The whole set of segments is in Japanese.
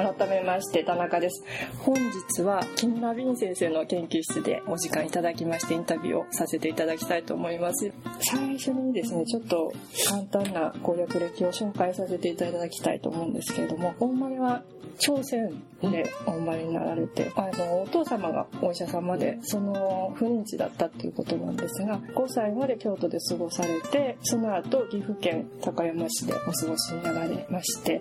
改めまして田中です。本日は木村敏先生の研究室でお時間いただきましてインタビューをさせていただきたいと思います。最初にですねちょっと簡単な攻略歴を紹介させていただきたいと思うんですけれどもお生まれは朝鮮でお生まれになられてあのお父様がお医者様でその不妊地だったっていうことなんですが5歳まで京都で過ごされてその後岐阜県高山市でお過ごしになられまして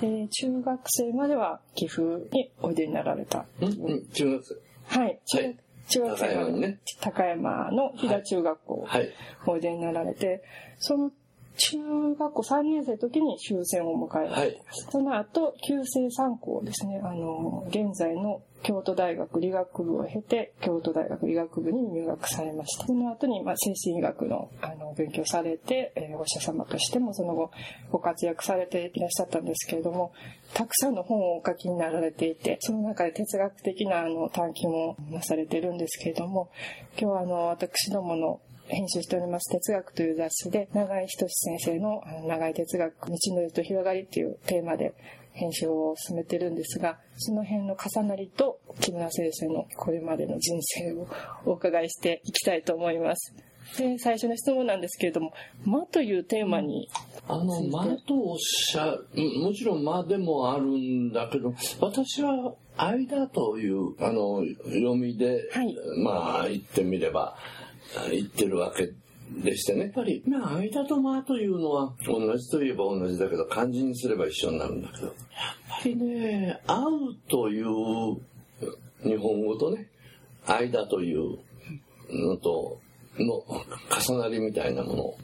で中学生までは岐阜においでになられた。うん、うん、中学生。はい。中中学生まで、ね、高山の飛騨中学校おい。でになられて、その中学校3年生の時に終戦を迎えられて、はい、その後、旧制三校ですね、あの、現在の京都大学理学部を経て、京都大学理学部に入学されました。その後に、まあ、精神医学の、あの、勉強されて、えー、お医者様としてもその後、ご活躍されていらっしゃったんですけれども、たくさんの本をお書きになられていて、その中で哲学的な、あの、探求もなされてるんですけれども、今日は、あの、私どもの編集しております哲学という雑誌で、長井仁先生の長井哲学、道のりと広がりっていうテーマで編集を進めてるんですが、その辺の重なりと木村先生のこれまでの人生をお伺いしていきたいと思います。で、最初の質問なんですけれども、間というテーマに。あの、間とおっしゃ、もちろん間でもあるんだけど、私は間という、あの、読みで、はい、まあ、言ってみれば、言ってるわけでしてね。やっぱり、まあ、間と間というのは、同じといえば同じだけど、漢字にすれば一緒になるんだけど、やっぱりね、会うという日本語とね、間というのと、の重なりみたいなもの。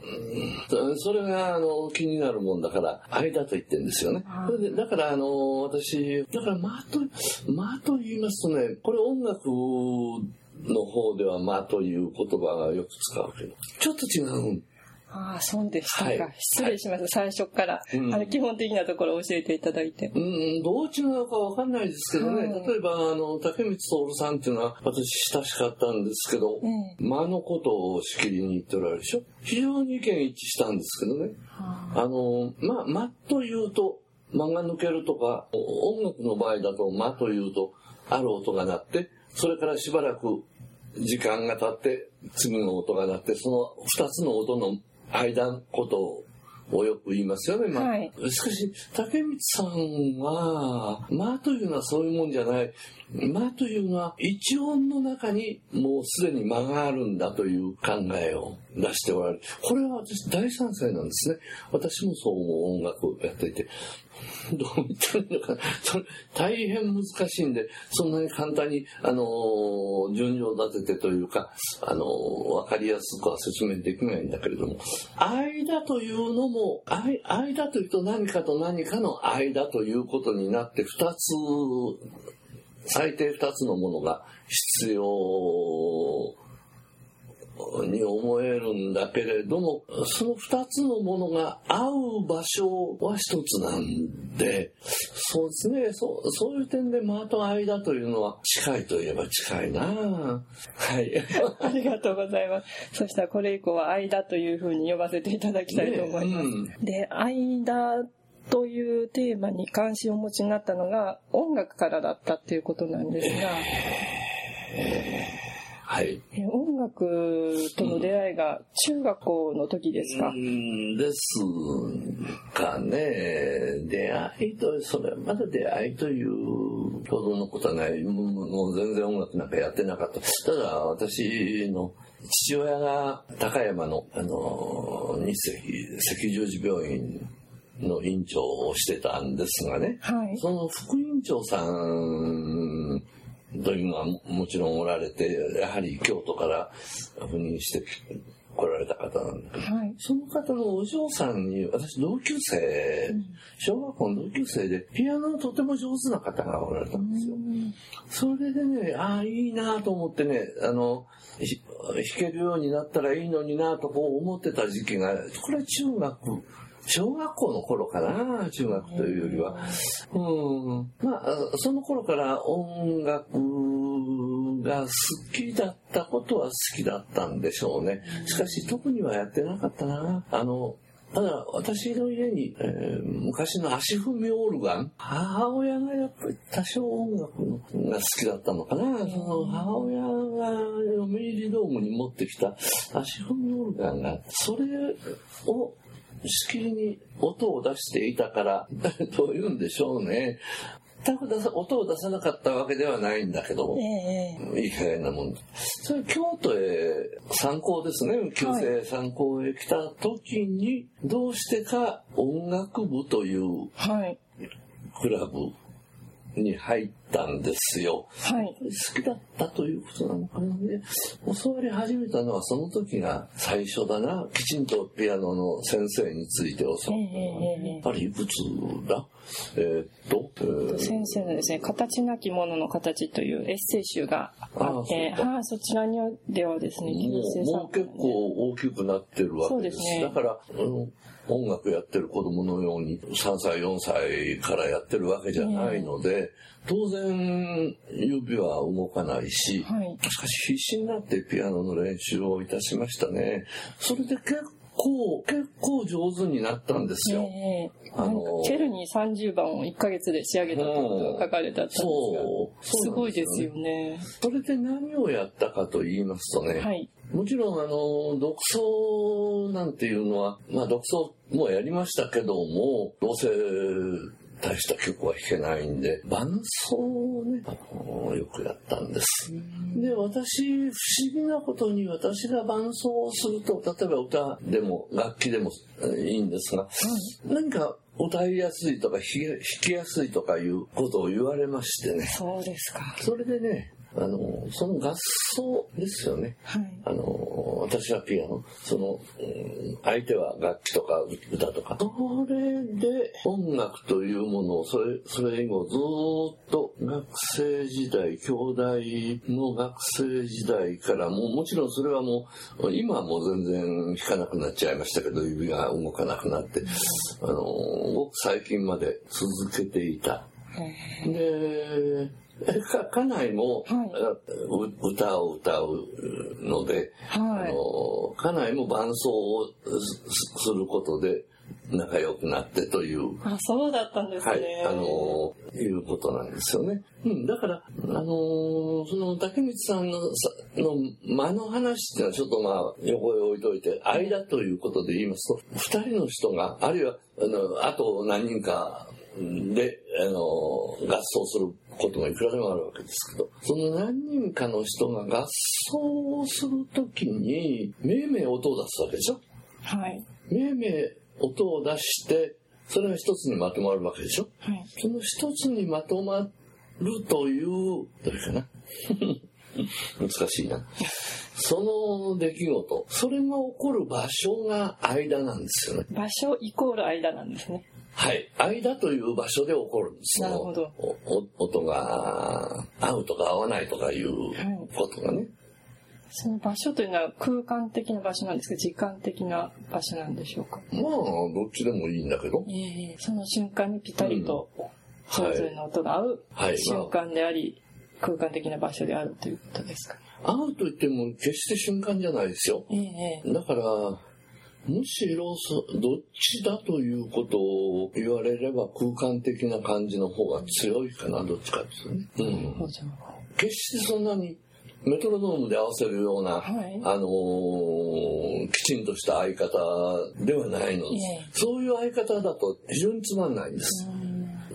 うん、それがあの気になるもんだから、間と言ってるんですよね。それでだからあの、私、だから間と、間と言いますとね、これ音楽の方では間という言葉がよく使うけど、ちょっと違う。ああ、そうでしたか。はい、失礼します、はい、最初から、うん、あの基本的なところを教えていただいて。うん、どう違うかわかんないですけどね、例えば、あの、竹光徹さんっていうのは、私親しかったんですけど、うん、間のことをしきりに言っておられるでしょ？非常に意見一致したんですけどね。あの、ま、間というと、間が抜けるとか、音楽の場合だと間というと、ある音が鳴って、それからしばらく時間が経って次の音が鳴ってその2つの音の間のことをよく言いますよね。まあ、はい、しかし、竹光さんは、まあというのはそういうもんじゃない。まあというのは、一音の中にもうすでに間があるんだという考えを出しておられる。これは私大賛成なんですね。私もそう思う音楽をやっていて。どう言ったらいいのか。それ、大変難しいんで、そんなに簡単に、あのー、順序を立ててというか、あのー、わかりやすくは説明できないんだけれども、間というのも、間というと何かと何かの間ということになって二つ、最低二つのものが必要に思えるんだけれども、その二つのものが合う場所は一つなんで、そうですね、そう、そういう点で間と間というのは近いといえば近いなはい。ありがとうございます。そしたらこれ以降は間というふうに呼ばせていただきたいと思います。ねうん、で、間というテーマに関心をお持ちになったのが音楽からだったっていうことなんですが、えーはい。音楽との出会いが中学校の時ですか、うん、ですかね。出会いと、それまだ出会いというほどのことはない。もう全然音楽なんかやってなかった。ただ私の父親が高山の、あの、日赤、赤十字病院の院長をしてたんですがね、はい、その副院長さんというのはもちろんおられて、やはり京都から赴任して来られた方なんだ。けど、はい、その方のお嬢さんに、私同級生、うん、小学校の同級生で、ピアノのとても上手な方がおられたんですよ。それでね、ああ、いいなと思ってね、あの、弾けるようになったらいいのになとこう思ってた時期が、これは中学、小学校の頃かな、中学というよりは。うん。まあ、その頃から音楽が好きだったことは好きだったんでしょうね。しかし特にはやってなかったな。あの、ただ、私の家に、えー、昔の足踏みオルガン、母親がやっぱり多少音楽が好きだったのかな。その母親が嫁入り道具に持ってきた足踏みオルガンが、それをしきりに音を出していたから、というんでしょうね。全く音を出さなかったわけではないんだけど、えー、いい加減なもん。それ京都へ参考ですね。旧制参考へ来た時に、どうしてか音楽部というクラブに入ったんですよ。はい。好きだったということなのかなね。教わり始めたのはその時が最初だな。きちんとピアノの先生について教わったのは、ね。あれいくつだ？えー、っと、えー、先生のですね、形なきものの形というエッセイ集があって、はい、そちらにではですね、もう結構大きくなってるわけです。ですね、だから、うん音楽やってる子供のように3歳4歳からやってるわけじゃないので、当然指は動かないし、はい、しかし必死になってピアノの練習をいたしましたね。それで結構、結構上手になったんですよ。えー、あのチェルに30番を1ヶ月で仕上げたってことが書かれたんですが、すごいですよね。それで何をやったかと言いますとね、はい、もちろんあの、独奏なんていうのは、まあ独奏もやりましたけども、どうせ大した曲は弾けないんで、伴奏をね、よくやったんです。で、私、不思議なことに私が伴奏をすると、例えば歌でも楽器でもいいんですが、何か歌いやすいとか弾きやすいとかいうことを言われましてね。そうですか。それでね、あの、その合奏ですよね。はい、あの、私はピアノ、その、相手は楽器とか歌とか。それで音楽というものを、それ、それ以後ずっと学生時代、兄弟の学生時代からも、もちろんそれはもう、今はもう全然弾かなくなっちゃいましたけど、指が動かなくなって、あの、ごく最近まで続けていた。で、家内も、はい、歌を歌うので、はい、あの家内も伴奏をすることで仲良くなってという。あ、そうだったんですね。はい、あのいうことなんですよね。うん、だから、あのその竹光さんのの間の話っていうのはちょっとまあ横へ置いといて、間ということで言いますと、二人の人が、あるいは、あの、あと何人かで、あの、合奏することがいくらでもあるわけですけど、その何人かの人が合奏をするときに、めいめい音を出すわけでしょ？はい。めいめい音を出して、それが一つにまとまるわけでしょ？はい。その一つにまとまるという、どれかな？難しいな。その出来事、それが起こる場所が間なんですよね。場所イコール間なんですね。はい。間という場所で起こるんです。なるほど。音が合うとか合わないとかいうことがね。はい、その場所というのは空間的な場所なんですか？時間的な場所なんでしょうか？まあ、どっちでもいいんだけど。えー、その瞬間にぴたりと、それぞれの音が合う瞬間であり、空間的な場所であるということですか、ね、合うと言っても決して瞬間じゃないですよ。えー、だから、むしろどっちだということを言われれば空間的な感じの方が強いかな、どっちかですね。うん。決してそんなにメトロノームで合わせるような、はい、あのー、きちんとした相方ではないのです。そういう相方だと非常につまんないんです。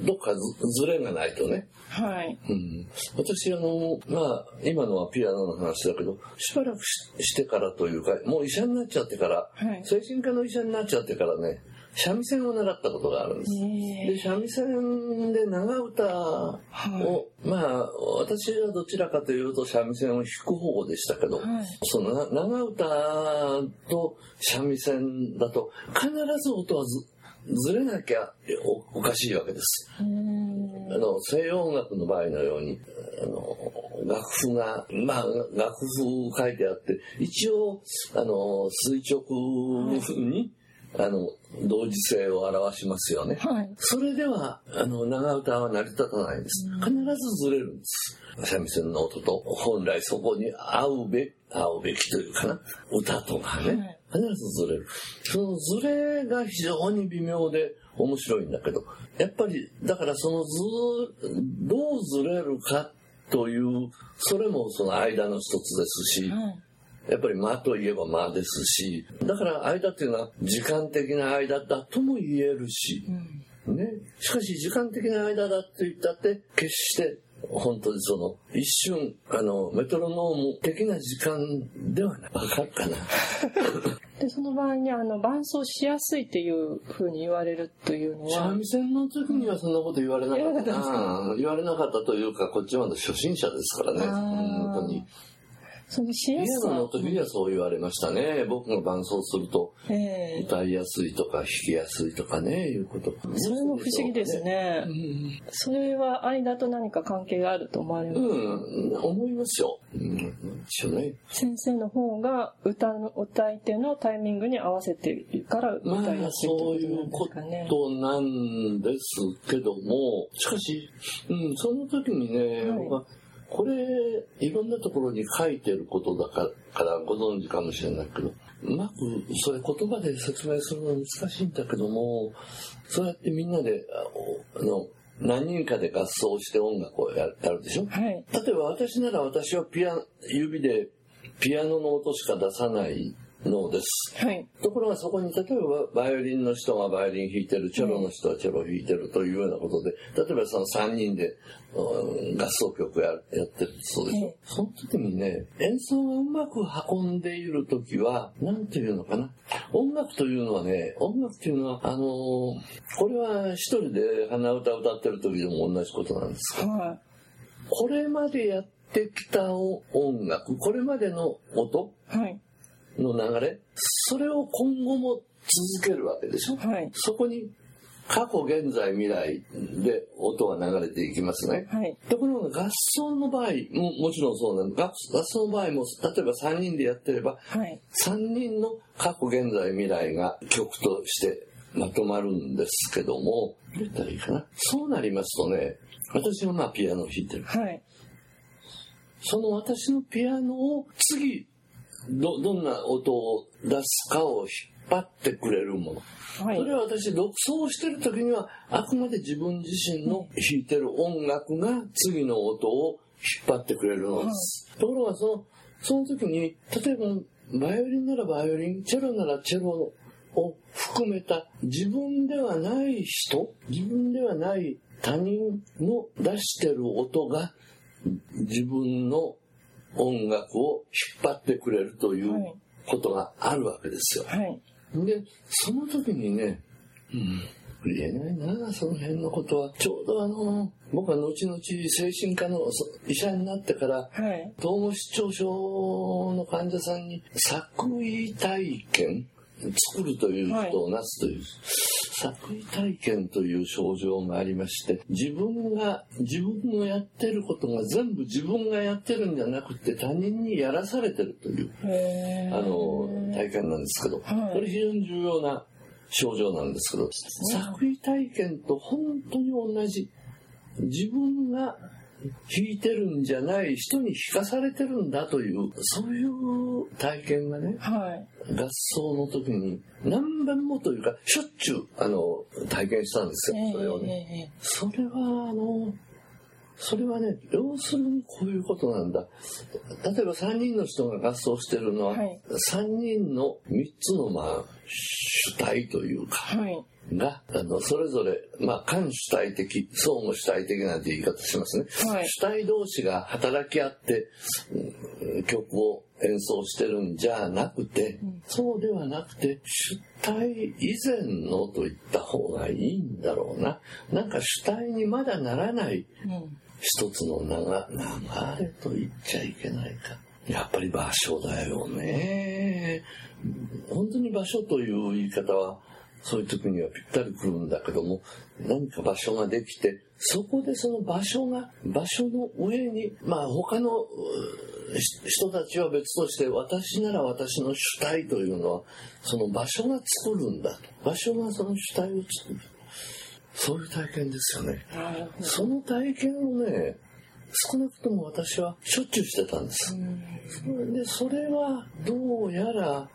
どっかずれがないとね。はい。うん、私、あの、まあ、今のはピアノの話だけど、しばらくしてからというか、もう医者になっちゃってから、はい、精神科の医者になっちゃってからね、三味線を習ったことがあるんです。で、三味線で長唄を、はい、まあ、私はどちらかというと三味線を弾く方でしたけど、はい、その長唄と三味線だと必ず音はずずれなきゃおかしいわけです。あの西洋音楽の場合のようにあの楽譜がまあ楽譜書いてあって一応あの垂直にあの、同時性を表しますよね。はい。それでは、あの、長唄は成り立たないんです。必ずずれるんです。三味線の音と、本来そこに合うべ、合うべきというかな、歌とかね、必ずずれる。そのずれが非常に微妙で面白いんだけど、やっぱり、だからそのず、どうずれるかという、それもその間の一つですし、はいやっぱり間といえば間ですし、だから間っていうのは時間的な間だとも言えるし、うん、ね。しかし時間的な間だって言ったって、決して本当にその一瞬あのメトロノーム的な時間ではなかるかな。でその場合にあの伴奏しやすいっていうふうに言われるというのは。三味線の時にはそんなこと言われなかった、うん、言われなかったというかこっちは初心者ですからね。本当にそのしやすさ。の時にはそう言われましたね。僕が伴奏すると、歌いやすいとか弾きやすいとかね、いうこと。それも不思議ですね。うん、それは間と何か関係があると思われますうん、思いますよ。うん、ね、先生の方が歌の歌い手のタイミングに合わせているから歌いやすいということなんですかね。まあ、そういうことなんですけども、しかし、うん、その時にね、はいこれ、いろんなところに書いてることだからご存知かもしれないけど、うまくそれ言葉で説明するの難しいんだけども、そうやってみんなで、あの、何人かで合奏して音楽をやるでしょ、はい、例えば私なら私はピア指でピアノの音しか出さないのです。はい。ところがそこに例えばバイオリンの人がバイオリン弾いてる、チェロの人はチェロ弾いてるというようなことで、例えばその3人で、うん、合奏曲ややってるそうでしょ。その時にね、演奏がうまく運んでいる時は、なんていうのかな？音楽というのはね、音楽というのは、あのー、これは一人で鼻歌歌ってる時でも同じことなんですが、はい、これまでやってきた音楽、これまでの音、はいの流れ、それを今後も続けるわけでしょ？はい、そこに過去、現在、未来で音は流れていきますね。はい、ところが合奏の場合ももちろんそうなんです。合奏の場合も例えば3人でやってれば、はい、3人の過去、現在、未来が曲としてまとまるんですけども、どったらいいかな？そうなりますとね、私はまあピアノを弾いてる。はい、その私のピアノを次ど、どんな音を出すかを引っ張ってくれるもの。はい、それは私、独奏してる時には、あくまで自分自身の弾いてる音楽が次の音を引っ張ってくれるのです。はい、ところが、その、その時に、例えば、バイオリンならバイオリン、チェロならチェロを含めた自分ではない人、自分ではない他人の出してる音が自分の音楽を引っ張ってくれるということがあるわけですよ。はい、で、その時にね、うん、言えないな、その辺のことは。ちょうどあの、僕は後々精神科の医者になってから、はい、統合失調症の患者さんに作為体験作るという人をなすという、はい、作為体験という症状がありまして自分が自分のやってることが全部自分がやってるんじゃなくて他人にやらされてるというあの体験なんですけど、はい、これ非常に重要な症状なんですけど、作為体験と本当に同じ。自分が弾いてるんじゃない人に弾かされてるんだという、そういう体験がね、はい、合奏の時に何遍もというか、しょっちゅう、あの、体験したんですよ、それをね。えー、それは、あの、それはね、要するにこういうことなんだ。例えば3人の人が合奏してるのは、はい、3人の3つの、まあ、主体というか、はいが、あの、それぞれ、まあ、間主体的、相互主体的なんて言い方しますね。はい、主体同士が働き合って、うん、曲を演奏してるんじゃなくて、うん、そうではなくて、主体以前のと言った方がいいんだろうな。なんか主体にまだならない、一つの流れと言っちゃいけないか。やっぱり場所だよね。本当に場所という言い方は、そういう時にはぴったりくるんだけども、何か場所ができて、そこでその場所が、場所の上に、まあ他の人たちは別として私なら私の主体というのはその場所が作るんだと場所がその主体を作るそういう体験ですよね。その体験をね少なくとも私はしょっちゅうしてたんです。でそれはどうやら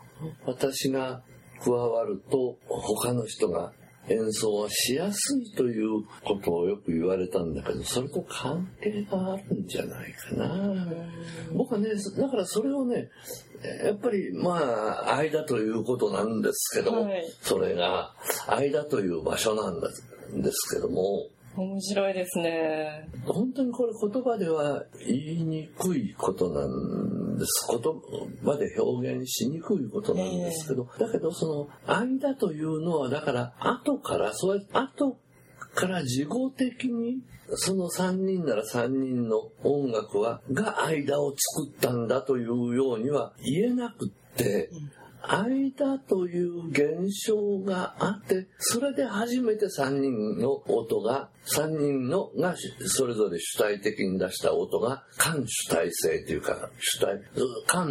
私が加わると他の人が演奏はしやすいということをよく言われたんだけどそれと関係があるんじゃないかな。僕はねだからそれをねやっぱりまあ間ということなんですけども、はい、それが間という場所なんですけども。面白いですね。本当にこれ言葉では言いにくいことなんです。言葉で表現しにくいことなんですけど、えー、だけどその間というのはだから後からそうやって後から事後的にその3人なら3人の音楽はが間を作ったんだというようには言えなくって、うん間という現象があって、それで初めて3人の音が、3人のがそれぞれ主体的に出した音が、間主体性というか、主体、間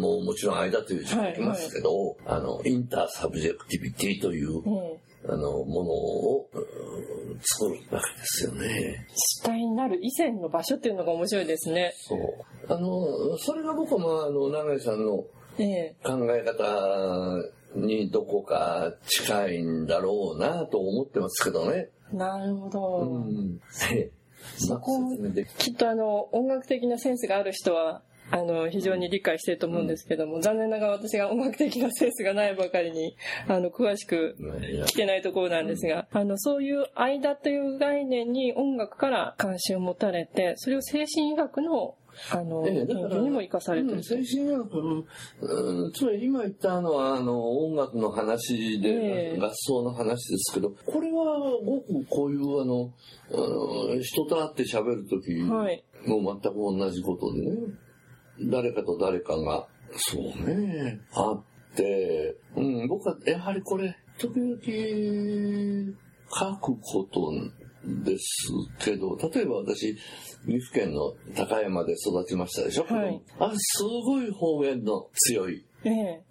ももちろん間という字がきますけど、はいはい、あの、 intersubjectivity という、うんあの、ものを作るわけですよね。主体になる以前の場所っていうのが面白いですね。そう。あの、それが僕は、あの、長井さんの考え方にどこか近いんだろうなと思ってますけどね。なるほど。うん、そこきっとあの音楽的なセンスがある人はあの非常に理解してると思うんですけども、うん、残念ながら私が音楽的なセンスがないばかりにあの詳しく聞けないところなんですが、あのそういう間という概念に音楽から関心を持たれてそれを精神医学のあの、ええ、研究にも生かされてる、うん、精神医学、うん、つまり今言ったのはあの音楽の話で、え合奏の話ですけどこれはごくこういうあのあの人と会って喋る時も全く同じことでね、誰かと誰かがそうねあって、うん、僕はやはりこれ時々書くことですけど例えば私岐阜県の高山で育ちましたでしょ、はい、あすごい方言の強い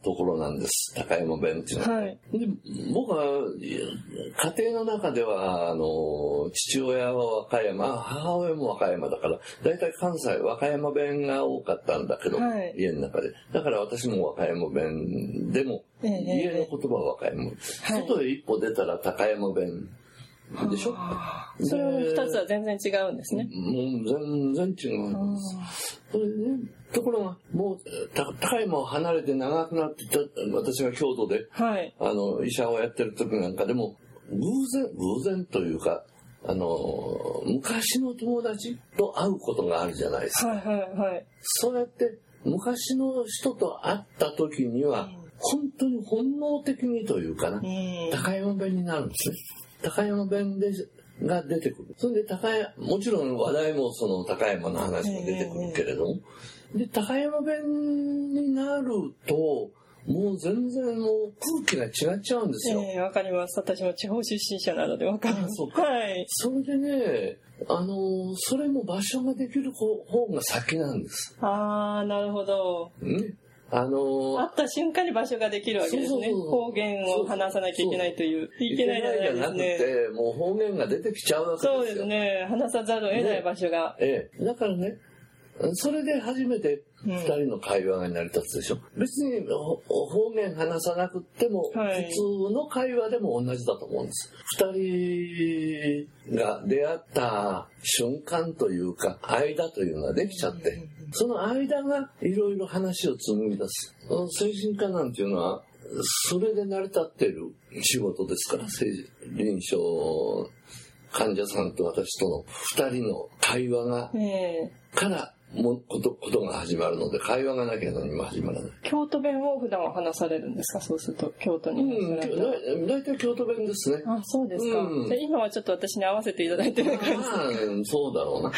ところなんです、高山弁っていうのは。はい、で僕は家庭の中ではあの父親は和歌山母親も和歌山だから大体関西和歌山弁が多かったんだけど、はい、家の中で。だから私も和歌山弁でも、家の言葉は和歌山弁、外へ一歩出たら高山弁でしょ？それは二つは全然違うんですね。もう全然違うんです。それね、ところが、もう、高山を離れて長くなってた、私が京都で、はい、あの、医者をやってる時なんかでも、偶然、偶然というか、あの、昔の友達と会うことがあるじゃないですか。はいはいはい。そうやって、昔の人と会った時には、本当に本能的にというかな、高山弁になるんですね。高山弁でが出てくる。それで高山、もちろん話題もその高山の話も出てくるけれども、で、高山弁になると、もう全然もう空気が違っちゃうんですよ。ええー、わかります。私も地方出身者なのでわかります。はい。それでね、あの、それも場所ができる方が先なんです。ああ、なるほど。ね。あのー、会った瞬間に場所ができるわけですね。方言を話さなきゃいけないという。いけないじゃないですね。て、もう方言が出てきちゃうわけですよ。そうですね。話さざるを得ない場所が。ね、ええ。だからね、それで初めて二人の会話が成り立つでしょ。うん、別に方言話さなくても、普通の会話でも同じだと思うんです。二、人が出会った瞬間というか、間というのができちゃって、その間がいろいろ話を紡ぎ出す。精神科なんていうのは、それで成り立っている仕事ですから、臨床患者さんと私との二人の会話が、からもことことが始まるので会話がなきゃ何も始まらない。京都弁を普段は話されるんですか？そうすると京都にうん大体京都弁ですね。あそうですか、うん、で今はちょっと私に合わせていただいてる感じあそうだろうな、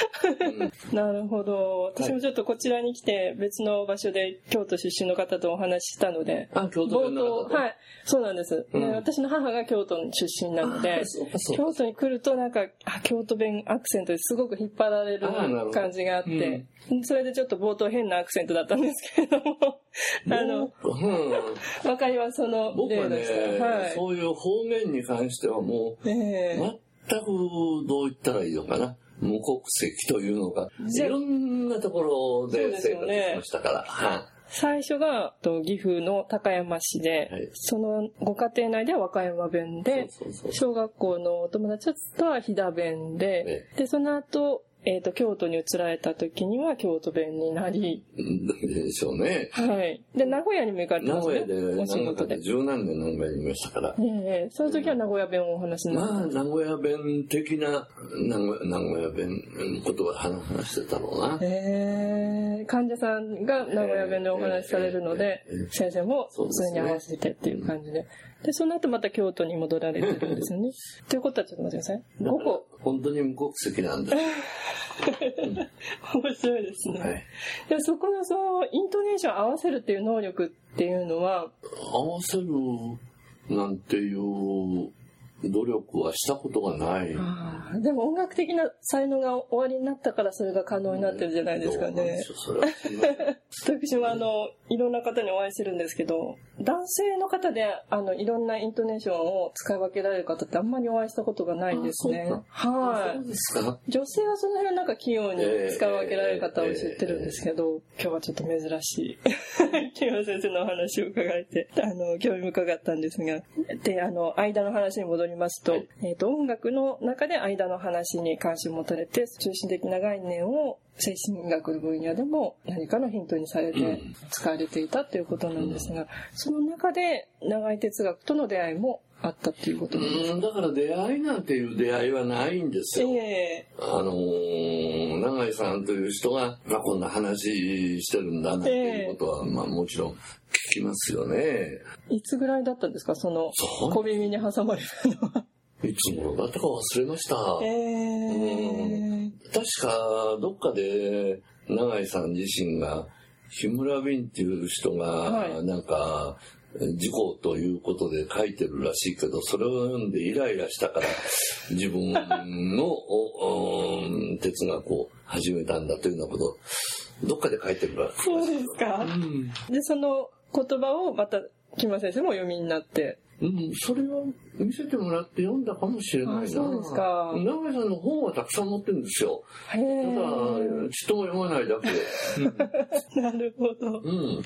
うん、なるほど。私もちょっとこちらに来て別の場所で京都出身の方とお話ししたのであ京都弁の方はい。そうなんです、うん、私の母が京都出身なので京都に来るとなんかあ京都弁アクセントですごく引っ張られる感じがあって、それでちょっと冒頭変なアクセントだったんですけれども、あの、うん、わかります、その僕はね、はい、そういう方言に関してはもう、えー、全くどう言ったらいいのかな。無国籍というのか、いろんなところで生活しましたから。はい。最初が岐阜の高山市で、はい、そのご家庭内では和歌山弁で、小学校のお友達とは飛騨弁で、で、その後、えっ、ー、と、京都に移られた時には京都弁になり。でしょうね。はい。で、名古屋にも行かれてますね。名古屋で、お仕事で。十何年名古屋にいましたから。ええー、その時は名古屋弁をお話しになまあ、名古屋弁的な名古名古屋弁のことは話してたろうな。ええー、患者さんが名古屋弁でお話しされるので、えーえー、先生もそれに合わせてっていう感じで。で、その後また京都に戻られてるんですよね。ということはちょっと待ってください。5個。本当に無国籍なんだ。面白いですね。はい、でそこのそのイントネーション合わせるっていう能力っていうのは？合わせるなんていう努力はしたことがない。でも音楽的な才能が終わりになったからそれが可能になってるじゃないですかね。私もあの、いろんな方にお会いするんですけど、男性の方であの、いろんなイントネーションを使い分けられる方ってあんまりお会いしたことがないんですね。はい。女性はその辺なんか器用に使い分けられる方を知ってるんですけど、今日はちょっと珍しい。木村先生のお話を伺えて、あの、興味深かったんですが、で、あの、間の話に戻りりますと、はい、えっ、ー、と、音楽の中で間の話に関心を持たれて、中心的な概念を精神学の分野でも何かのヒントにされて使われていたということなんですが、その中で長い哲学との出会いもあったっていうことですだから出会いなんていう出会いはないんですよ。えー、あのー、永井さんという人が、まあ、こんな話してるんだなっていうことは、えー、まあもちろん聞きますよね。いつぐらいだったんですか？その小耳に挟まれたのは。いつ頃だったか忘れました。えー、確かどっかで永井さん自身が日村便っていう人がなんか事故ということで書いてるらしいけど、それを読んでイライラしたから、自分の哲学を始めたんだというようなこと、どっかで書いてるらしい。そうですか。うん、で、その言葉をまた、木村先生も読みになって。うん、それを見せてもらって読んだかもしれないな。そうですか。長井さんの本はたくさん持ってるんですよ。ただ、ちっとも読まないだけで。なるほど。うん。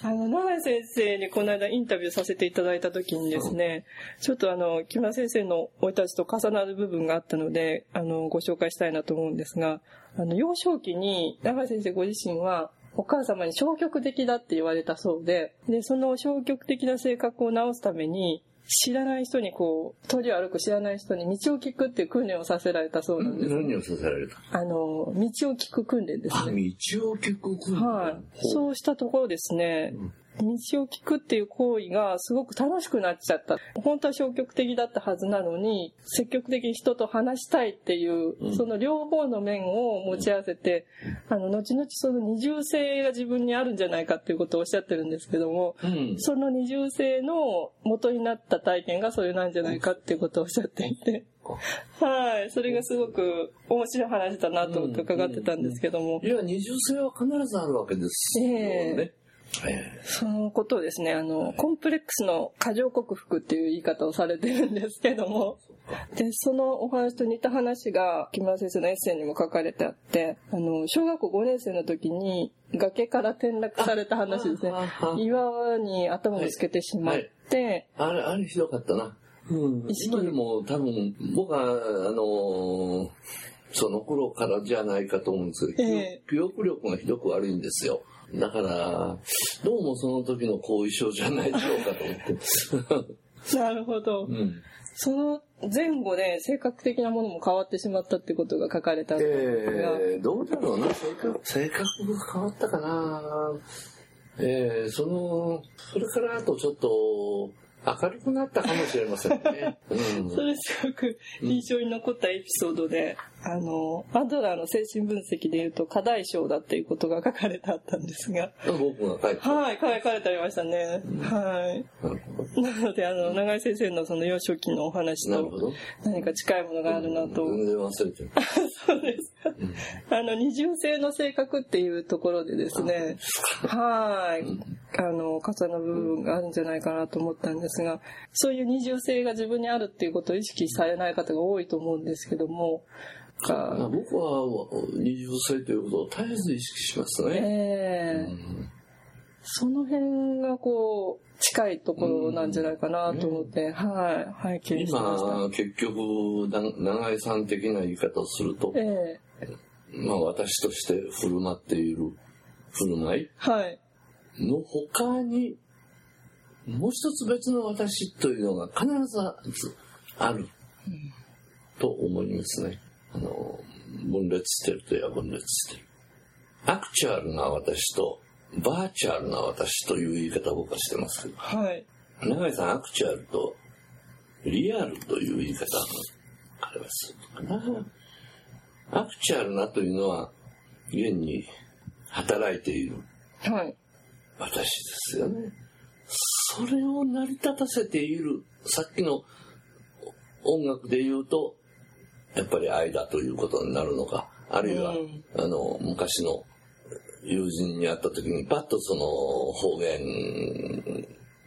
あの、長井先生にこの間インタビューさせていただいた時にですね、ちょっとあの、木村先生の生い立ちと重なる部分があったので、あの、ご紹介したいなと思うんですが、あの、幼少期に長井先生ご自身は、お母様に消極的だって言われたそうで、で、その消極的な性格を直すために、知らない人にこう、通りを歩く知らない人に道を聞くっていう訓練をさせられたそうなんです。何をさせられた？あの、道を聞く訓練ですね。道を聞く訓練はい。そうしたところですね、うん道を聞くっていう行為がすごく楽しくなっちゃった。本当は消極的だったはずなのに、積極的に人と話したいっていう、うん、その両方の面を持ち合わせて、あの、後々その二重性が自分にあるんじゃないかっていうことをおっしゃってるんですけども、うん、その二重性の元になった体験がそれなんじゃないかっていうことをおっしゃっていて。はい。それがすごく面白い話だなと思って伺ってたんですけども。いや、二重性は必ずあるわけですよね。えーそのことをですね、あの、コンプレックスの過剰克服っていう言い方をされてるんですけども、で、そのお話と似た話が木村先生のエッセイにも書かれてあって、あの、小学校5年生の時に崖から転落された話ですね。岩に頭をつけてしまって、はい、あれ、あれひどかったな。うん、今でも多分、僕は、あのー、その頃からじゃないかと思うんですけど、えー、記憶力がひどく悪いんですよ。だから、どうもその時の後遺症じゃないでしょうかと思って。なるほど。うん、その前後で性格的なものも変わってしまったってことが書かれたんですが。えー、どうだろうな、性格、性格が変わったかな。えー、その、それからあとちょっと、明るくなったかもしれませんね。うん、それすごく印象に残ったエピソードで、あの、アドラーの精神分析で言うと、課題章だっていうことが書かれてあったんですが。僕が書いてはい、書かれてありましたね。うん、はい。なので、あの、長井先生のその幼少期のお話と何か近いものがあるなと。全然忘れてる。そうですか。あの、二重性の性格っていうところでですね、はい。あの、重な部分があるんじゃないかなと思ったんですが、そういう二重性が自分にあるっていうことを意識されない方が多いと思うんですけども、か。僕は二十歳ということを絶えず意識しますね。えー、うん、その辺がこう、近いところなんじゃないかなと思って、うん、はい、拝見しました。今、結局、長井さん的な言い方をすると、えー、まあ私として振る舞っている振る舞いの他に、もう一つ別の私というのが必ずあると思いますね。あの、分裂してるといえば分裂してる。アクチュアルな私とバーチャルな私という言い方を僕はしてますけど。はい。永井さん、アクチュアルとリアルという言い方がありますかな。アクチュアルなというのは、現に働いている。はい。私ですよね。それを成り立たせている、さっきの音楽で言うと、やっぱり愛だということになるのか、あるいは、あの、昔の友人に会った時にパッとその方言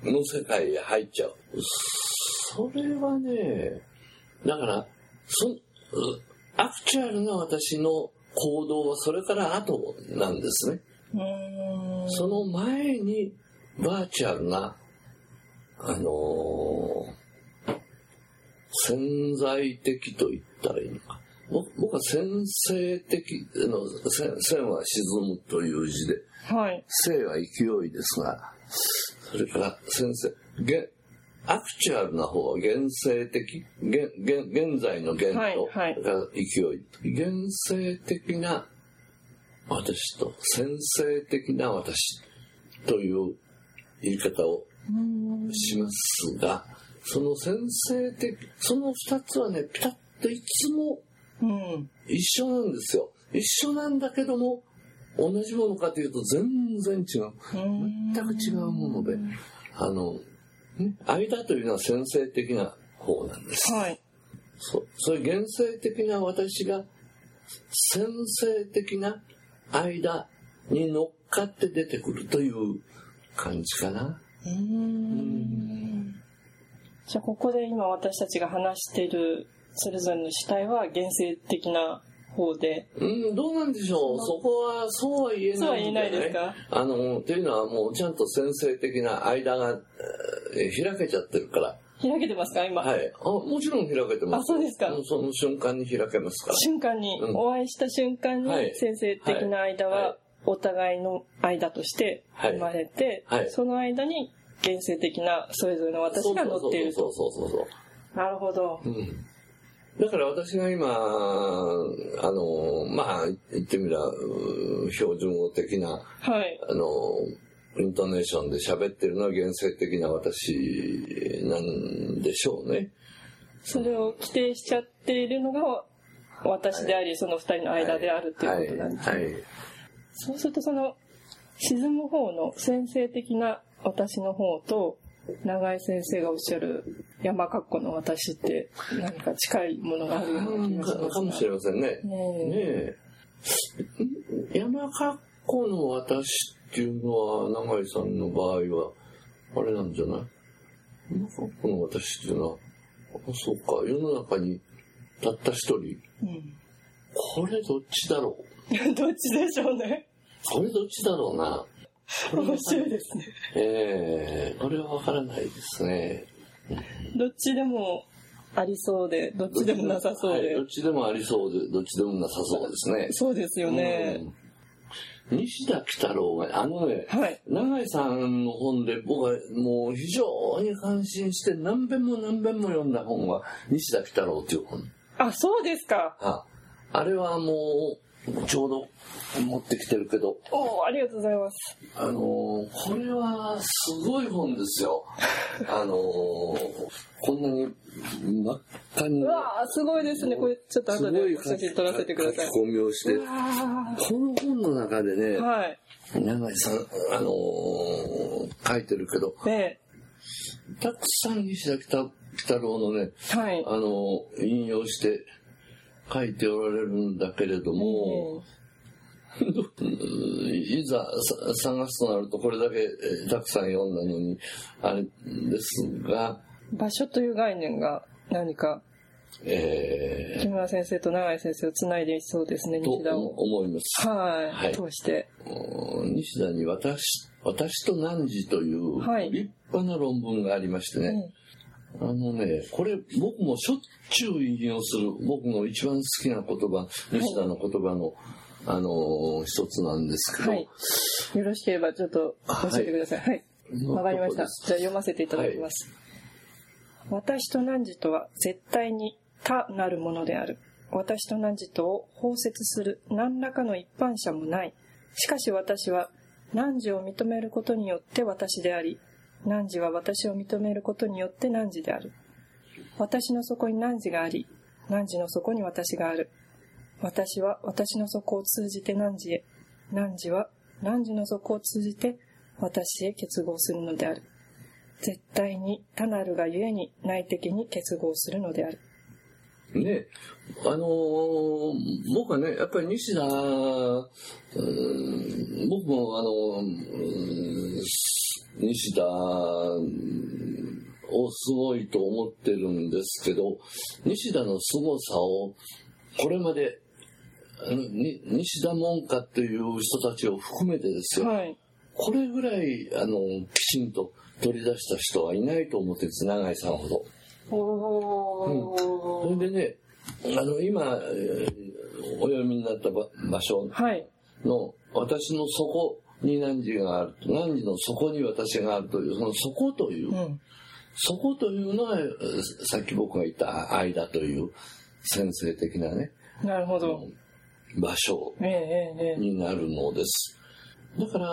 の世界へ入っちゃう。それはね、だから、そ、アクチュアルな私の行動はそれから後なんですね。その前にバーチャルな、あのー、潜在的と言ったらいいのか。僕は先生的の線は沈むという字で、はい、生は勢いですがそれから先生アクチュアルな方は現世的現現在の現と、はいはい、勢い。現世的な私と先生的な私という言い方をしますがその先生的その二つはねピタッといつも一緒なんですよ。一緒なんだけども、同じものかというと全然違う。全く違うもので、あの、ね、間というのは先生的な方なんです。はい。そそういう現世的な私が先生的な間に乗っかって出てくるという感じかな。うん。じゃあここで今私たちが話しているそれぞれの主体は原生的な方で。うん、どうなんでしょう。そこは、そうは言えない、ね、そうは言えないですか？あの、というのはもうちゃんと先生的な間が、えー、開けちゃってるから。開けてますか？今。はい。あ、もちろん開けてます。あ、そうですか。その瞬間に開けますから。瞬間に、うん、お会いした瞬間に、先生的な間は、お互いの間として生まれて、はいはい、その間に原生的なそれぞれの私が乗っていると。そうそうそうそう。なるほど。うんだから私が今、あの、まあ、言ってみれば、標準語的な、はい、あの、イントネーションで喋ってるのは原生的な私なんでしょうね。それを規定しちゃっているのが私であり、はい、その二人の間であるっていうことなんですね。はいはい、そうするとその沈む方の先生的な私の方と長井先生がおっしゃる山格好の私って何か近いものがあるような気がしますかもしれません。ね。ねえ。山格好の私っていうのは長井さんの場合はあれなんじゃない？山格好の私っていうのはあそうか。世の中にたった一人、うん、これどっちだろう？どっちでしょうね。これどっちだろうな面白いですね。ええー、これはわからないですね。どっちでもありそうで、どっちでもなさそうで。はい、どっちでもありそうで、どっちでもなさそうですね。そうですよね。うん、西田喜太郎が、あのね、はい、永井さんの本で僕はもう非常に感心して何遍も何遍も読んだ本は西田喜太郎っていう本。あ、そうですか。ああれはもう、ちょうど持ってきてるけど。おお、ありがとうございます。あのー、これはすごい本ですよ。あのー、こんなに真っ赤に。うわすごいですね。これちょっと後で写真撮らせてください。書き込みをして。この本の中でね、はい。長井さん、あのー、書いてるけど、ええ、たくさん西田北太郎のね、はい、あのー、引用して書いておられるんだけれども、いざ探すとなるとこれだけたくさん読んだのにあれですが場所という概念が何かえー、木村先生と永井先生をつないでいそうですね、西田を。思います。はい。はい、通して。西田に私、私と汝という立派な論文がありましてね。はい、あのね、これ僕もしょっちゅう引用する僕の一番好きな言葉、西田の言葉の、はい、あの一つなんですけど、はい。よろしければちょっと教えてください。はい。わ、かりました。じゃあ読ませていただきます。私と汝とは絶対に他なるものである。私と汝とを包摂する何らかの一般者もない。しかし私は汝を認めることによって私であり、汝は私を認めることによって汝である。私の底に汝があり、汝の底に私がある。私は私の底を通じて汝へ、汝は汝の底を通じて私へ結合するのである。絶対に他なるがゆえに内的に結合するのである。ね、あのー、僕はね、やっぱり西田、僕もあの、西田をすごいと思ってるんですけど、西田の凄さをこれまで西田門下っていう人たちを含めてですよ、はい、これぐらいあのきちんと取り出した人はいないと思ってです永井さんほど。うん、それでねあの今お読みになった場所の、私の底に何時がある何時の底に私があるというその底という、うん、底というのはさっき僕が言った間という先生的なねなるほど場所になるのです。だから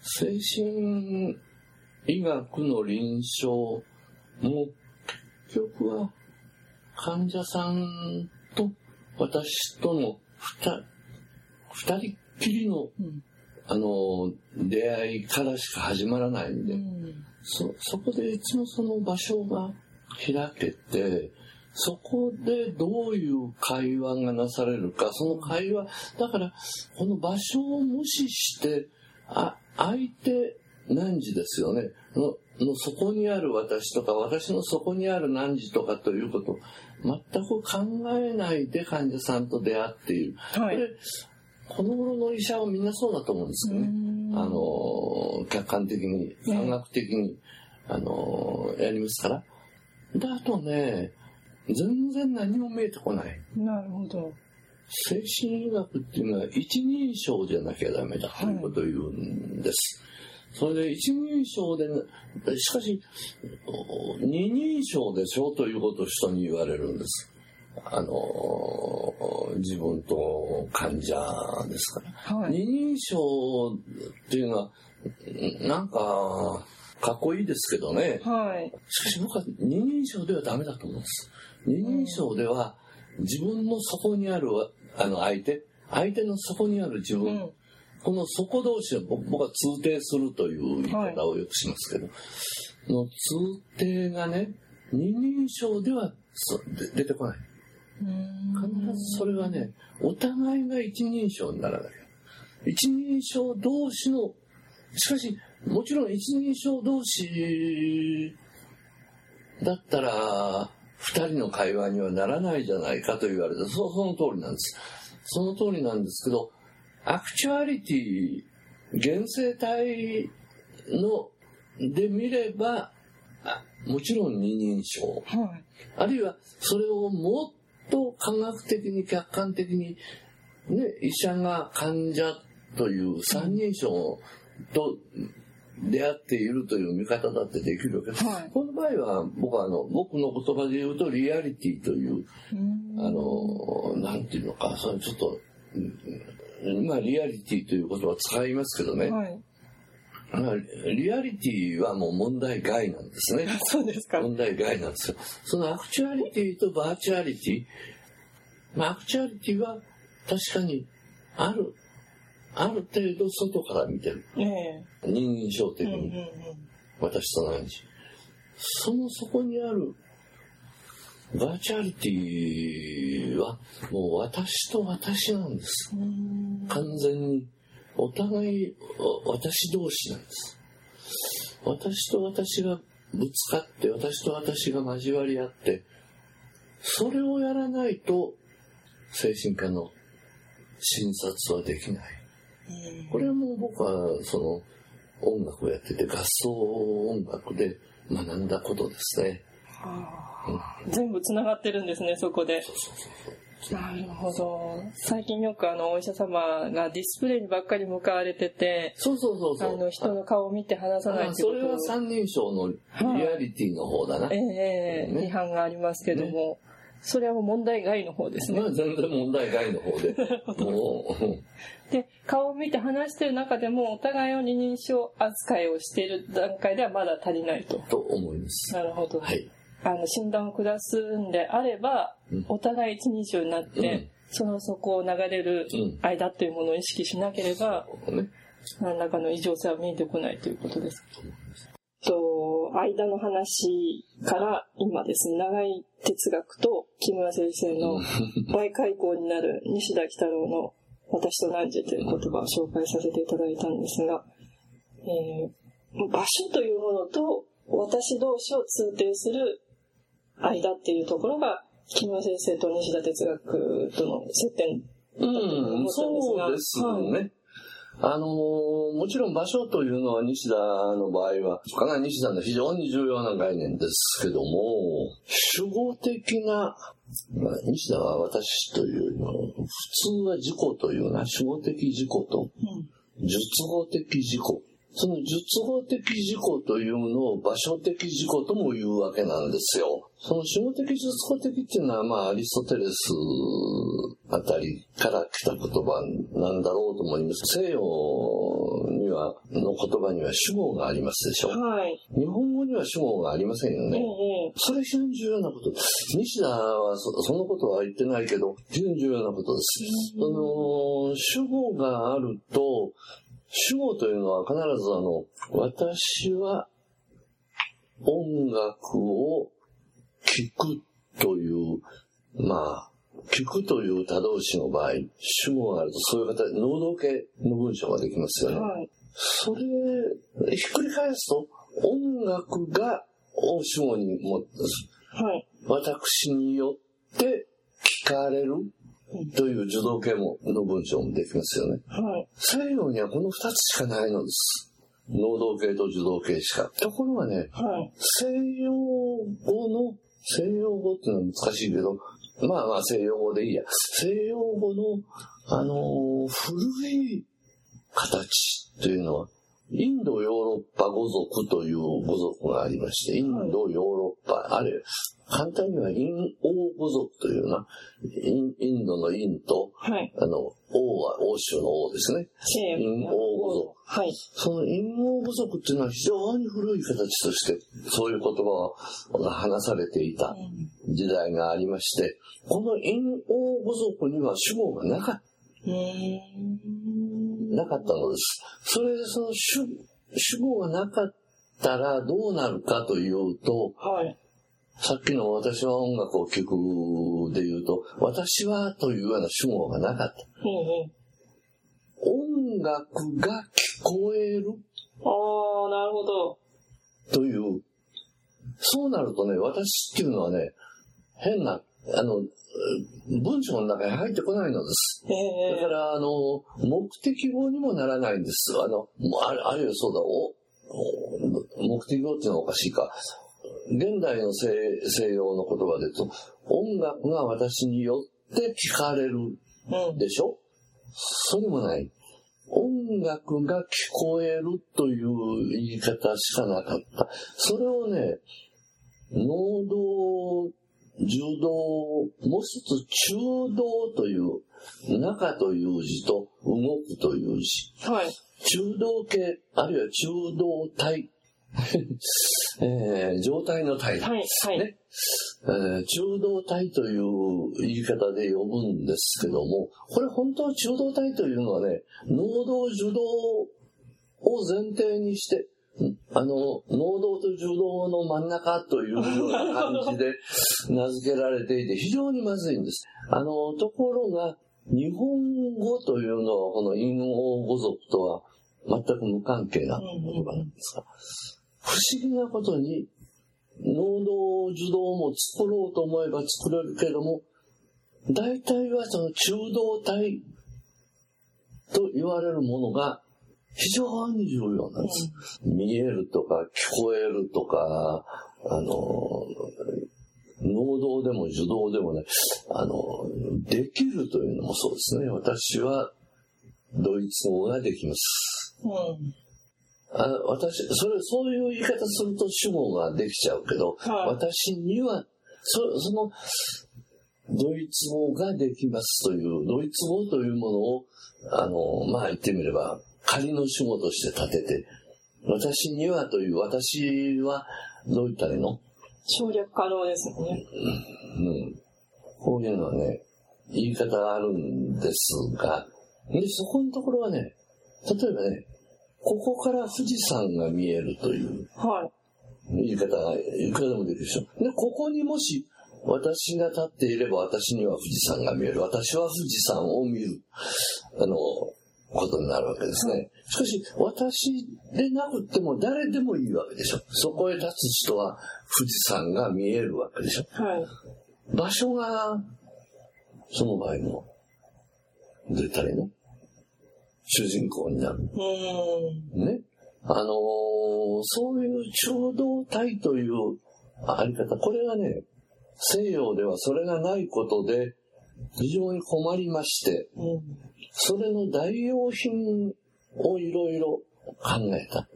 精神医学の臨床も結局は患者さんと私との二人っきりの、うん、あの出会いからしか始まらないんで、うん、そそこでいつもその場所が開けてそこでどういう会話がなされるかその会話だからこの場所を無視してあ相手何時ですよね。のの底にある私とか私の底にある何時とかということ全く考えないで患者さんと出会っている、はい、これこの頃の医者はみんなそうだと思うんですよね。あの客観的に科学的に、あのやりますから。であとね全然何も見えてこない。なるほど。精神医学っていうのは一人称じゃなきゃダメだということを言うんです、はいそれで一人称で、しかし、二人称でしょということを人に言われるんです。あの、自分と患者ですから。はい、二人称っていうのは、なんか、かっこいいですけどね。はい。しかし僕は二人称ではダメだと思うんです。二人称では、自分の底にあるあの相手、相手の底にある自分、うんこの底同士を僕は通底するという言い方をよくしますけど、はい、の通底がね、二人称では出てこない。必ずそれはね、お互いが一人称にならなきゃ。一人称同士の、しかし、もちろん一人称同士だったら、二人の会話にはならないじゃないかと言われた。そその通りなんです。その通りなんですけど、アクチュアリティ、現生体ので見れば、もちろん二人称、はい、あるいはそれをもっと科学的に客観的に、ね、医者が患者という三人称と出会っているという見方だってできるわけです。はい、この場合は、僕はあの、僕の言葉で言うと、リアリティという、あの、なんていうのか、それちょっと、まあ、リアリティという言葉を使いますけどね。はいリアリティはもう問題外なんですね。そうですか。問題外なんですよ。そのアクチュアリティとバーチャリティ。まあ、アクチュアリティは確かにある、ある程度外から見てる。ええ、人間症的に、うんうんうん、私と汝。その底にあるバーチャリティはもう私と私なんです。完全に。お互い私同士なんです。私と私がぶつかって、私と私が交わり合って、それをやらないと精神科の診察はできない。これはもう僕はその音楽をやってて合奏音楽で学んだことですね。はあうん、全部つながってるんですね、そこで。そうそうそうなるほど。最近よくあのお医者様がディスプレイにばっかり向かわれてて、そうそうそうそう。あの人の顔を見て話さないってそれは三人称のリアリティの方だな。ええーね、批判がありますけども、ね、それはもう問題外の方ですね。まあ全然問題外の方で。もう。で、顔を見て話してる中でも、お互いを二人称扱いをしている段階ではまだ足りないと。と思います。なるほど。はい。あの診断を下すんであれば、うん、お互い一人称になって、うん、その底を流れる間というものを意識しなければ、うん、何らかの異常性は見えてこないということです。と間の話から今ですね長い哲学と木村先生の倍開口になる西田喜太郎の「私と汝」という言葉を紹介させていただいたんですが、えー、場所というものと私同士を通底する間っていうところが、木村先生と西田哲学との接点うん、そうですね。はいあのー、もちろん場所というのは西田の場合は、かなり西田の非常に重要な概念ですけども、主語的な、まあ、西田は私というの普通は自己というのは主語的自己と、述語的自己その術語的事故というのを場所的事故とも言うわけなんですよ。その主語的術語的っていうのは、まあ、アリストテレスあたりから来た言葉なんだろうと思います。西洋には、の言葉には主語がありますでしょ。はい。日本語には主語がありませんよね。うんうん、それ非常に重要なこと。西田はそそのことは言ってないけど、非常に重要なことです。その、主語があると、主語というのは必ずあの、私は音楽を聴くという、まあ、聞くという他動詞の場合、主語があるとそういう形で能動形の文章ができますよね。はい、それ、ひっくり返すと、音楽がを主語に持って、はい、私によって聞かれるという受動形もの文章もできますよね。はい。西洋にはこの二つしかないのです。能動形と受動形しか。ところがね、はい、西洋語の、西洋語っていうのは難しいけど、まあまあ西洋語でいいや。西洋語の、あのー、古い形というのは、インドヨーロッパ語族という語族がありまして、インド、ヨーロッパ、ある簡単にはイン王語族というな、インインドのインと、はい、あの、欧は欧州の欧ですね。印欧語族。はい。その印欧語族っていうのは非常に古い形として、そういう言葉を話されていた時代がありまして、この印欧語族には主語がなかった。なかったのです。それでその主主語がなかったらどうなるかというと、はい、さっきの私は音楽を聴くで言うと、私はというような主語がなかった。音楽が聞こえる。ああ、なるほど。という。そうなるとね、私っていうのはね、変な、あの、文章の中に入ってこないのです。だから、あの、目的語にもならないんです。あの、あるいはそうだ、お目的語っていうのはおかしいか。現代の西西洋の言葉で言うと、音楽が私によって聞かれるでしょ、うん、そうでもない。音楽が聞こえるという言い方しかなかった。それをね、能動、受動、もう一つ中動という、中という字と動くという字。はい。中動系、あるいは中動体。えー、状態の体。はい。はい。ね。えー、中動体という言い方で呼ぶんですけども、これ本当は中動体というのはね、能動受動を前提にして、あの、能動と受動の真ん中というような感じで名付けられていて、非常にまずいんです。あの、ところが、日本語というのは、この陰王語族とは全く無関係な言葉なんですが、不思議なことに、能動受動も作ろうと思えば作れるけども、大体はその中動体と言われるものが非常に重要なんです。見えるとか聞こえるとか、あの、能動でも受動でもね、あの、できるというのもそうですね。私はドイツ語ができます。うんあ私、それ、そういう言い方すると主語ができちゃうけど、はい、私には、そその、ドイツ語ができますという、ドイツ語というものを、あの、まあ言ってみれば、仮の主語として立てて、私にはという、私は、どう言ったらいいの？省略可能ですね。うん。こういうのはね、言い方があるんですが、で、そこのところはね、例えばね、ここから富士山が見えるという、はい。言い方がいくらでもできるでしょ。で、ここにもし、私が立っていれば私には富士山が見える。私は富士山を見る。あの、ことになるわけですね。しかし、私でなくても誰でもいいわけでしょ。そこへ立つ人は富士山が見えるわけでしょ。はい。場所が、その場合の、どう言ったらいいの主人公になる。ね。あのー、そういう衝動体というあり方、これがね、西洋ではそれがないことで非常に困りまして、それの代用品をいろいろ考えた。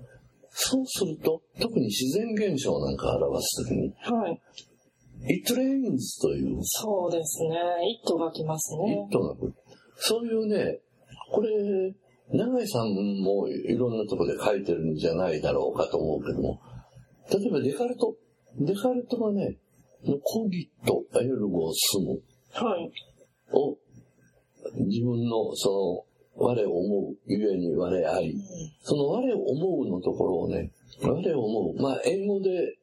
そうすると、特に自然現象なんかを表すときに、はい。It rains という。そうですね。It が来ますね。It が来る。そういうね、これ、永井さんもいろんなところで書いてるんじゃないだろうかと思うけども、例えばデカルト。デカルトがね、コギット、エルゴスム。はい。を、自分のその、我を思う、ゆえに我あり。うん、その我を思うのところをね、我を思う。まあ、英語で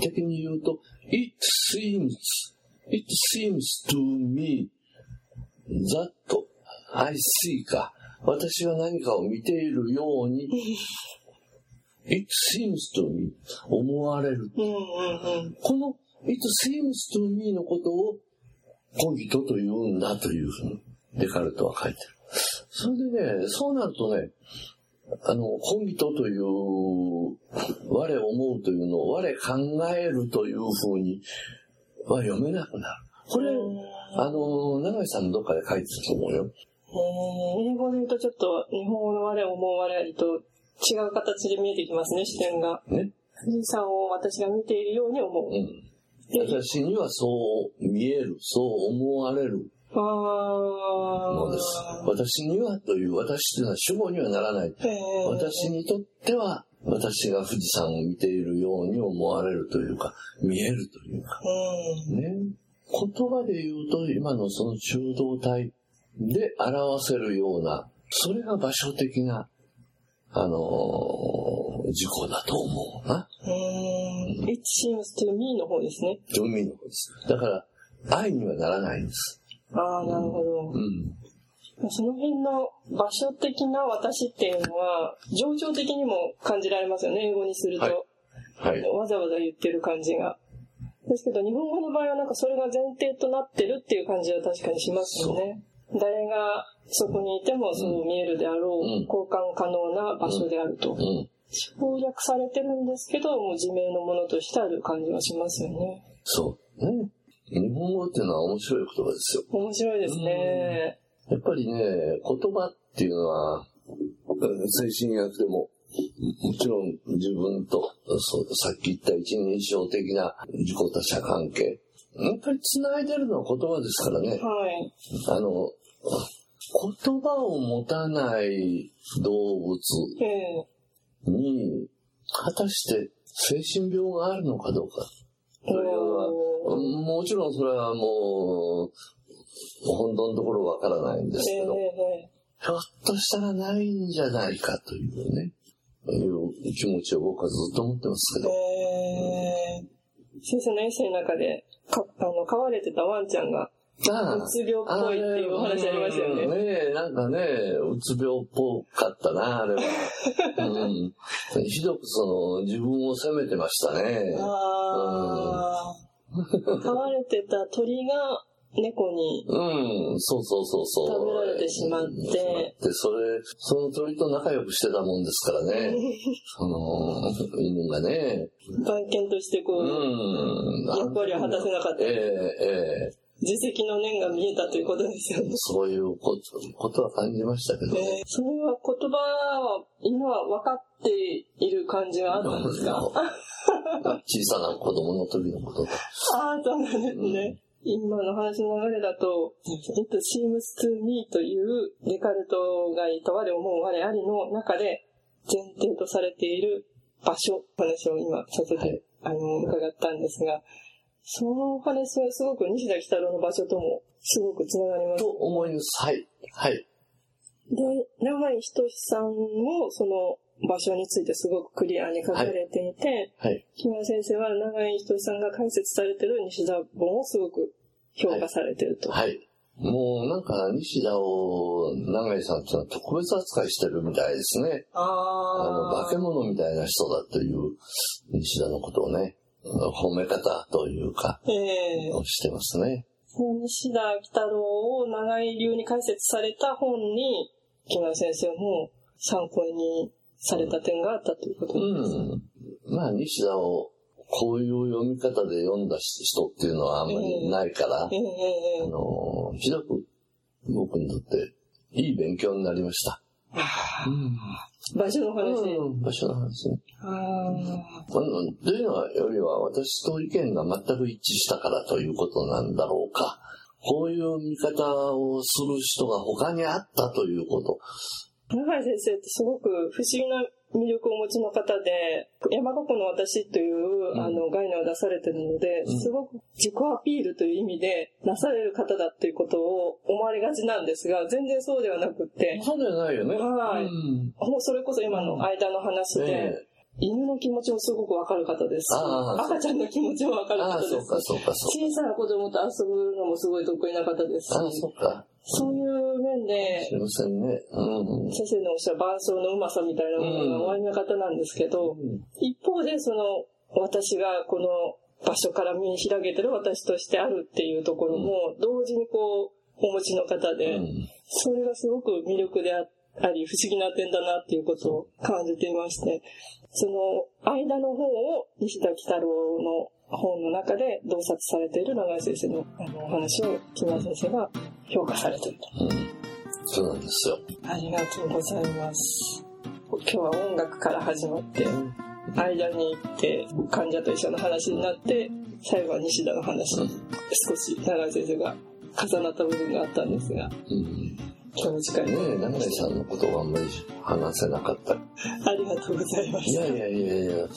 的に言うと、it seems, it seems to me that I see か。私は何かを見ているように、it seems to me 思われる。この it seems to me のことをコギトと言うんだというふうにデカルトは書いてる。それでね、そうなるとね、あの、コギトという、我思うというのを我考えるというふうには読めなくなる。これ、あの、長井さんどっかで書いてたと思うよ。英語で言うとちょっと日本語の我を思う我と違う形で見えてきますね、視点が。ね。富士山を私が見ているように思う。うん、私にはそう見える、そう思われる。のです。私にはという、私というのは主語にはならない。私にとっては、私が富士山を見ているように思われるというか、見えるというか。ね。言葉で言うと、今のその中道体で表せるような、それが場所的な、あのー、事故だと思うな。うん。it seems to me の方ですね。to me の方です。だから、愛にはならないんです。ああ、なるほど。うん。その辺の場所的な私っていうのは、情緒的にも感じられますよね、英語にすると。はい。はい、わざわざ言ってる感じが。ですけど、日本語の場合はなんかそれが前提となってるっていう感じは確かにしますよね。誰がそこにいてもそう見えるであろう、交換可能な場所であると。省略されてるんですけど、もう自明のものとしてある感じはしますよね。そうね。日本語っていうのは面白い言葉ですよ。面白いですね。やっぱりね、言葉っていうのは、精神薬でも、もちろん自分と、さっき言った一人称的な自己他者関係。やっぱり繋いでるのは言葉ですからね。はい。あの、言葉を持たない動物に、果たして精神病があるのかどうか。それは、もちろんそれはもう、本当のところわからないんですけど、ひょっとしたらないんじゃないかというね、いう気持ちを僕はずっと思ってますけど。先生のエッセイの中で、かあの飼われてたワンちゃんがうつ病っぽいっていうお話ありましたよね。ねえ、なんかね、うつ病っぽかったな、あれは。うん、ひどくその、自分を責めてましたね。ああ。飼われてた鳥が、猫に、うん、そうそうそうそう。食べられてしまって。で、それ、その鳥と仲良くしてたもんですからね。その、犬がね。番犬としてこう、うん、役割を果たせなかった。ええええ自責の念が見えたということですよね。そういうことことは感じましたけど、えー、それは言葉は今は分かっている感じはあったんですか？小さな子供の時のことだ。ああ、そうなんですね。うん、今の話の流れだと、It seems to me というデカルトがいた我思う我ありの中で前提とされている場所、話を今させて、はい、あの、伺ったんですが、そのお話はすごく西田喜太郎の場所ともすごくつながります。と思います。はい。はい。で、長井仁さんもその場所についてすごくクリアに書かれていて、はい。木村先生は長井仁さんが解説されてる西田本をすごく評価されてると。はい、はいもうなんか西田を長井さんっていうのは特別扱いしてるみたいですね。ああの、化け物みたいな人だという西田のことをね。褒め方というか、えー、をしてますね。西田喜太郎を長井流に解説された本に、木村先生も参考にされた点があったということです、うん、まあ、西田をこういう読み方で読んだ人っていうのはあんまりないから、えーえー、あの、ひどく僕にとっていい勉強になりました。うん、場所の話、うん、場所の話ね。というのよりは私と意見が全く一致したからということなんだろうか。こういう見方をする人が他にあったということ。長井先生ってすごく不思議な魅力をお持ちの方で、山この私という、あの概念を出されてるので、すごく自己アピールという意味でなされる方だっていうことを思われがちなんですが、全然そうではなくて。そうではないよね。はい。もうそれこそ今の間の話で、犬の気持ちもすごくわかる方です。し、赤ちゃんの気持ちもわかる方です。し、小さな子供と遊ぶのもすごい得意な方ですし、そういう面で、すいませんね。うん、先生のおっしゃる伴奏のうまさみたいなものがおありな方なんですけど、うん、一方でその、私がこの場所から見開けてる私としてあるっていうところも、同時にこう、お持ちの方で、それがすごく魅力であり、不思議な点だなっていうことを感じていまして、その間の方を西田喜太郎の本の中で洞察されている長井先生のあのお話を木村先生が評価されていると。うん、そうなんですよ。ありがとうございます。今日は音楽から始まって、間に行って、患者と一緒の話になって、最後は西田の話、うん、少し長井先生が重なった部分があったんですが、うん、今日近いね長井さんのことはあんまり話せなかった。ありがとうございました。いやいやいやいや。